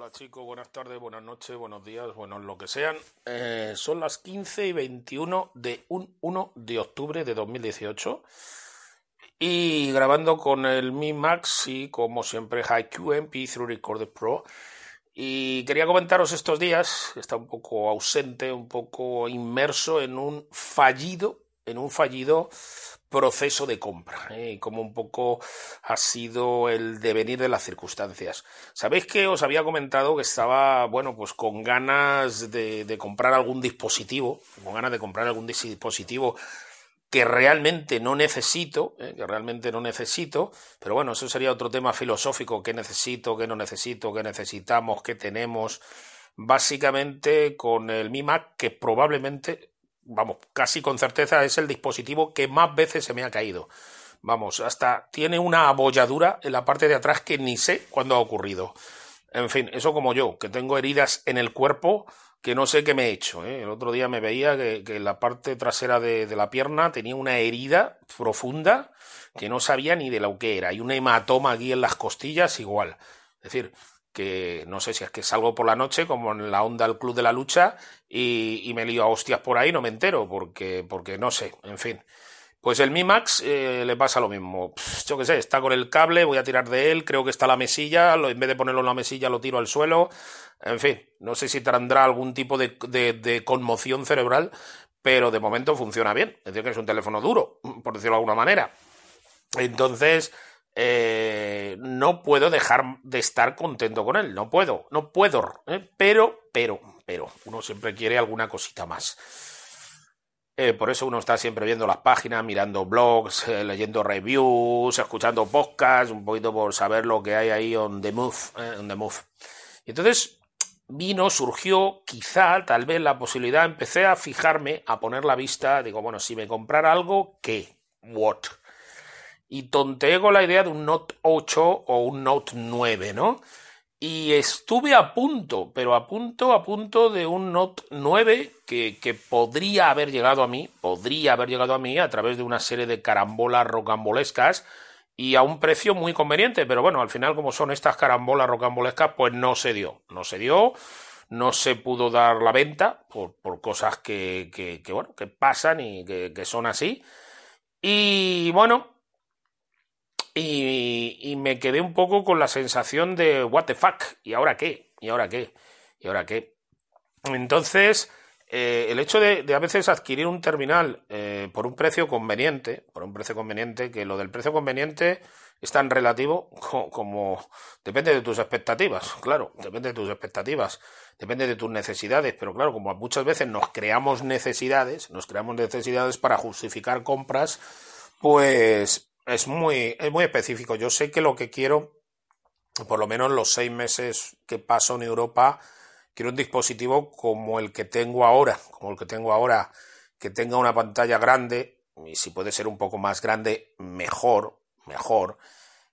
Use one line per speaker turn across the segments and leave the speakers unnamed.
Hola chicos, buenas tardes, buenas noches, buenos días, buenos lo que sean. Eh, son las 15 y 21 de un 1 de octubre de 2018 y grabando con el Mi Max y como siempre HiQ MP3 Recorder Pro. Y quería comentaros estos días, está un poco ausente, un poco inmerso en un fallido, en un fallido proceso de compra ¿eh? y como un poco ha sido el devenir de las circunstancias. Sabéis que os había comentado que estaba, bueno, pues con ganas de, comprar algún dispositivo, con ganas de comprar algún dispositivo que realmente no necesito, ¿eh? que realmente no necesito, pero bueno, eso sería otro tema filosófico, qué necesito, qué no necesito, qué necesitamos, qué tenemos, básicamente con el Mi Mac que probablemente vamos, casi con certeza es el dispositivo que más veces se me ha caído. Vamos, hasta tiene una abolladura en la parte de atrás que ni sé cuándo ha ocurrido. En fin, eso como yo, que tengo heridas en el cuerpo que no sé qué me he hecho. ¿eh? El otro día me veía que, en la parte trasera de, de, la pierna tenía una herida profunda que no sabía ni de lo que era. Y un hematoma aquí en las costillas igual. Es decir, que no sé si es que salgo por la noche como en la onda del Club de la Lucha y, me lío a hostias por ahí, no me entero, porque, porque no sé, en fin. Pues el Mi Max eh, le pasa lo mismo. yo qué sé, está con el cable, voy a tirar de él, creo que está la mesilla, en vez de ponerlo en la mesilla lo tiro al suelo. En fin, no sé si tendrá algún tipo de, de conmoción cerebral, pero de momento funciona bien. Es decir, que es un teléfono duro, por decirlo de alguna manera. Entonces, eh, no puedo dejar de estar contento con él, no puedo, no puedo, ¿eh? pero, pero, pero, uno siempre quiere alguna cosita más. Eh, por eso uno está siempre viendo las páginas, mirando blogs, leyendo reviews, escuchando podcasts, un poquito por saber lo que hay ahí on the move, on the move. Y entonces vino, surgió quizá, tal vez la posibilidad, empecé a fijarme, a poner la vista, digo, bueno, si me comprara algo, ¿qué? What? Y tonteé la idea de un Note 8 o un Note 9, ¿no? Y estuve a punto, pero a punto, a punto de un Note 9 que, que, podría haber llegado a mí, podría haber llegado a mí a través de una serie de carambolas rocambolescas y a un precio muy conveniente, pero bueno, al final como son estas carambolas rocambolescas, pues no se dio, no se dio, no se pudo dar la venta por, por cosas que, que, bueno, que pasan y que son así. Y bueno, y, me quedé un poco con la sensación de what the fuck, ¿y ahora qué? ¿Y ahora qué? ¿Y ahora qué? Entonces, eh, el hecho de, a veces adquirir un terminal eh, por un precio conveniente, por un precio conveniente, que lo del precio conveniente es tan relativo como, depende de tus expectativas, claro, depende de tus expectativas, depende de tus necesidades, pero claro, como muchas veces nos creamos necesidades, nos creamos necesidades para justificar compras, pues es muy, es muy específico. Yo sé que lo que quiero, por lo menos los seis meses que paso en Europa, quiero un dispositivo como el que tengo ahora, como el que tengo ahora, que tenga una pantalla grande, y si puede ser un poco más grande, mejor, mejor,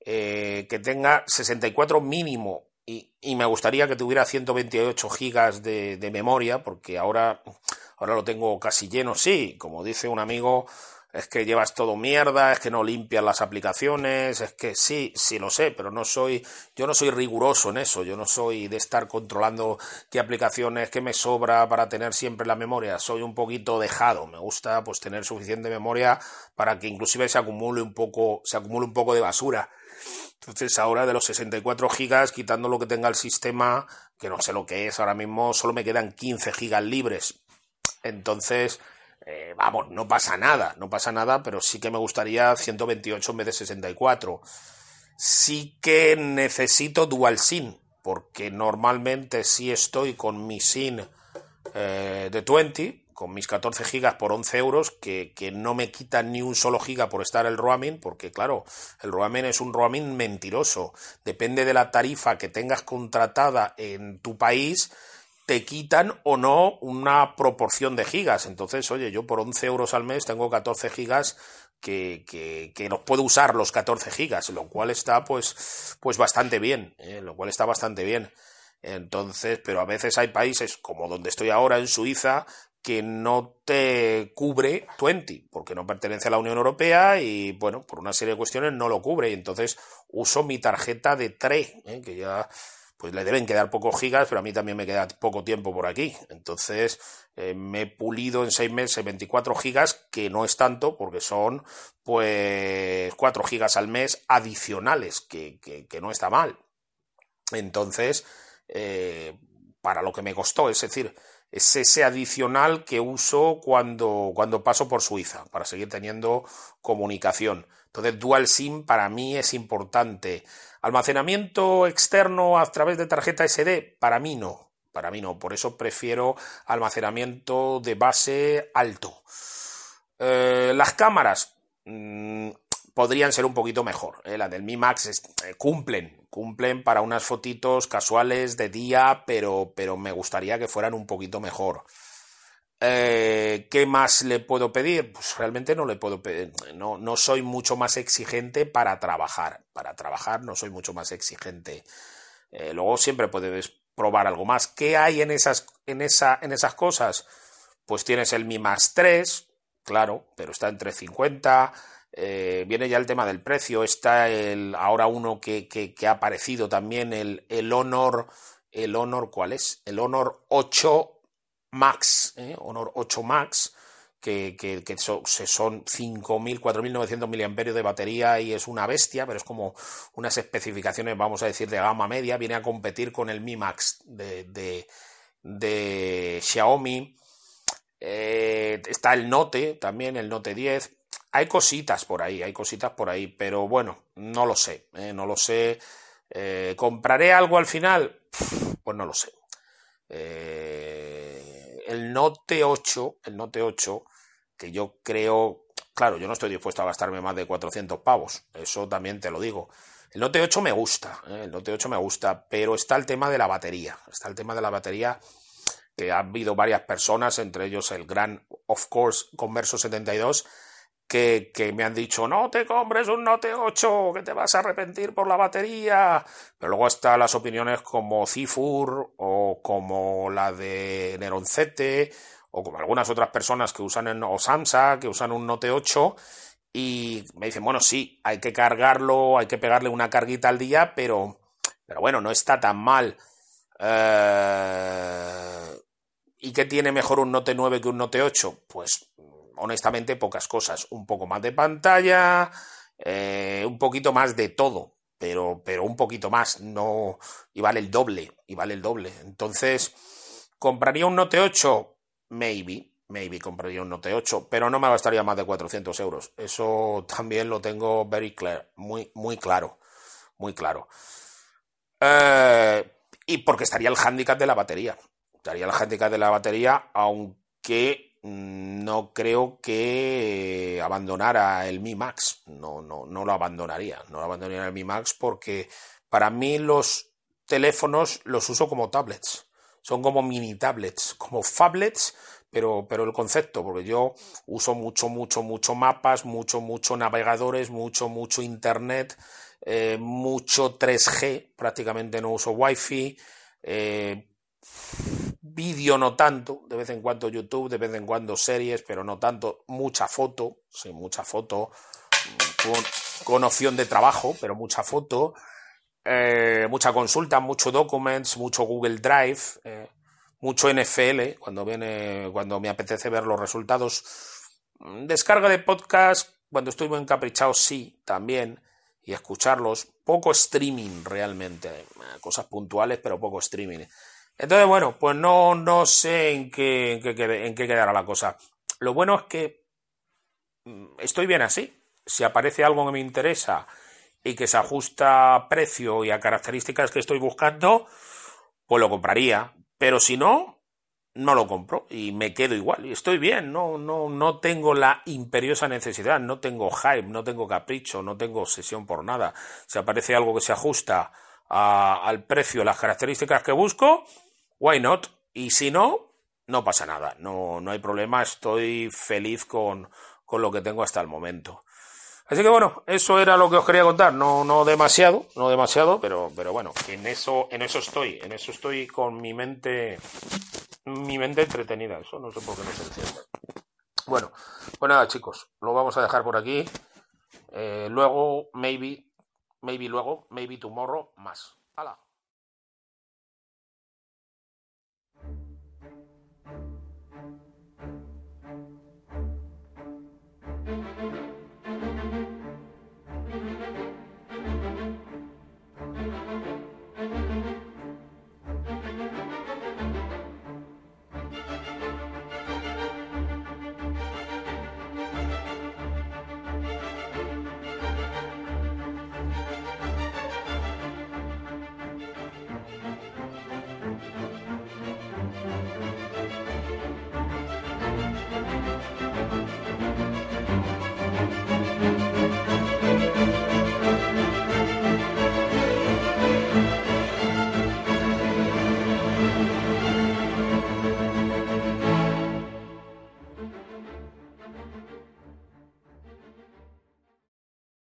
eh, que tenga 64 mínimo y, y, me gustaría que tuviera 128 gigas de, de memoria, porque ahora, ahora lo tengo casi lleno, sí, como dice un amigo, es que llevas todo mierda, es que no limpias las aplicaciones, es que sí, sí lo sé, pero no soy, yo no soy riguroso en eso, yo no soy de estar controlando qué aplicaciones, qué me sobra para tener siempre la memoria, soy un poquito dejado, me gusta pues tener suficiente memoria para que inclusive se acumule un poco, se acumule un poco de basura. Entonces ahora de los 64 gigas, quitando lo que tenga el sistema, que no sé lo que es ahora mismo, solo me quedan 15 gigas libres. Entonces, eh, vamos, no pasa nada, no pasa nada, pero sí que me gustaría 128 en vez de 64. Sí que necesito dual SIM, porque normalmente sí estoy con mi SIM eh, de 20, con mis 14 gigas por 11 euros, que, que, no me quitan ni un solo giga por estar el roaming, porque claro, el roaming es un roaming mentiroso. Depende de la tarifa que tengas contratada en tu país, te quitan o no una proporción de gigas. Entonces, oye, yo por 11 euros al mes tengo 14 gigas que, que, que los puedo usar los 14 gigas, lo cual está pues, pues bastante bien, ¿eh? lo cual está bastante bien. Entonces, pero a veces hay países como donde estoy ahora en Suiza que no te cubre 20 porque no pertenece a la Unión Europea y bueno, por una serie de cuestiones no lo cubre y entonces uso mi tarjeta de TRE, ¿eh? que ya pues le deben quedar pocos gigas, pero a mí también me queda poco tiempo por aquí. Entonces eh, me he pulido en seis meses 24 gigas, que no es tanto, porque son pues 4 gigas al mes adicionales, que, que, no está mal. Entonces, eh, para lo que me costó, es decir, es ese adicional que uso cuando, cuando paso por Suiza, para seguir teniendo comunicación. Entonces, Dual SIM para mí es importante. Almacenamiento externo a través de tarjeta SD, para mí no. Para mí no. Por eso prefiero almacenamiento de base alto. Eh, las cámaras mm, podrían ser un poquito mejor. ¿eh? Las del Mi Max eh, cumplen, cumplen para unas fotitos casuales de día, pero, pero me gustaría que fueran un poquito mejor. Eh, ¿Qué más le puedo pedir? Pues realmente no le puedo pedir. No, no soy mucho más exigente para trabajar. Para trabajar no soy mucho más exigente. Eh, luego siempre puedes probar algo más. ¿Qué hay en esas, en esa, en esas cosas? Pues tienes el Mi Más 3, claro, pero está en 350. Eh, viene ya el tema del precio. Está el ahora uno que, que, ha aparecido también, el, el Honor. ¿El Honor cuál es? El Honor 8 Max, ¿eh? Honor 8 Max, que, que, que son 5.000, 4.900 mAh de batería y es una bestia, pero es como unas especificaciones, vamos a decir, de gama media, viene a competir con el Mi Max de, de, Xiaomi. Eh, está el Note también, el Note 10. Hay cositas por ahí, hay cositas por ahí, pero bueno, no lo sé, ¿eh? no lo sé. ¿Compraré algo al final? Pues no lo sé. Eh, el Note 8, el Note 8, que yo creo, claro, yo no estoy dispuesto a gastarme más de 400 pavos, eso también te lo digo. El Note 8 me gusta, ¿eh? el Note 8 me gusta, pero está el tema de la batería, está el tema de la batería que ha habido varias personas, entre ellos el gran, of course, Converso 72, que, me han dicho, no te compres un Note 8, que te vas a arrepentir por la batería. Pero luego están las opiniones como Cifur o como la de Neroncete o como algunas otras personas que usan en, o Samsung, que usan un Note 8 y me dicen, bueno, sí, hay que cargarlo, hay que pegarle una carguita al día, pero, pero bueno, no está tan mal. Eh, ¿Y qué tiene mejor un Note 9 que un Note 8? Pues honestamente pocas cosas. Un poco más de pantalla, eh, un poquito más de todo, pero, pero un poquito más, no, y vale el doble, y vale el doble. Entonces, ¿compraría un Note 8? Maybe, maybe compraría un Note 8, pero no me gastaría más de 400 euros. Eso también lo tengo very clear, muy, muy claro, muy claro. Eh, y porque estaría el handicap de la batería. Estaría el handicap de la batería, aunque no creo que abandonara el Mi Max. No, no, no lo abandonaría. No lo abandonaría el Mi Max porque para mí los teléfonos los uso como tablets. Son como mini tablets, como phablets, pero, pero el concepto, porque yo uso mucho, mucho, mucho mapas, mucho, mucho navegadores, mucho, mucho internet, eh, mucho 3G, prácticamente no uso Wi-Fi. Eh, Vídeo no tanto, de vez en cuando YouTube, de vez en cuando series, pero no tanto. Mucha foto, sí, mucha foto, con, opción de trabajo, pero mucha foto. Eh, mucha consulta, mucho documents, mucho Google Drive, eh, mucho NFL, cuando viene, cuando me apetece ver los resultados. Descarga de podcast, cuando estoy muy encaprichado, sí, también. Y escucharlos. Poco streaming realmente. Eh, cosas puntuales, pero poco streaming. Entonces, bueno, pues no, no sé en qué, en, qué, en qué quedará la cosa. Lo bueno es que mm, estoy bien así. Si aparece algo que me interesa y que se ajusta a precio y a características que estoy buscando, pues lo compraría. Pero si no, no lo compro y me quedo igual. Y estoy bien, no, no, no tengo la imperiosa necesidad, no tengo hype, no tengo capricho, no tengo obsesión por nada. Si aparece algo que se ajusta al precio, las características que busco, why not? Y si no, no pasa nada, no, no hay problema, estoy feliz con, con lo que tengo hasta el momento. Así que bueno, eso era lo que os quería contar, no, no demasiado, no demasiado, pero, pero bueno, en eso, en eso estoy, en eso estoy con mi mente, mi mente entretenida, eso no sé por qué no se enciende. Bueno, pues nada chicos, lo vamos a dejar por aquí. Eh, luego, maybe, maybe luego, maybe tomorrow, más. ¡Hala!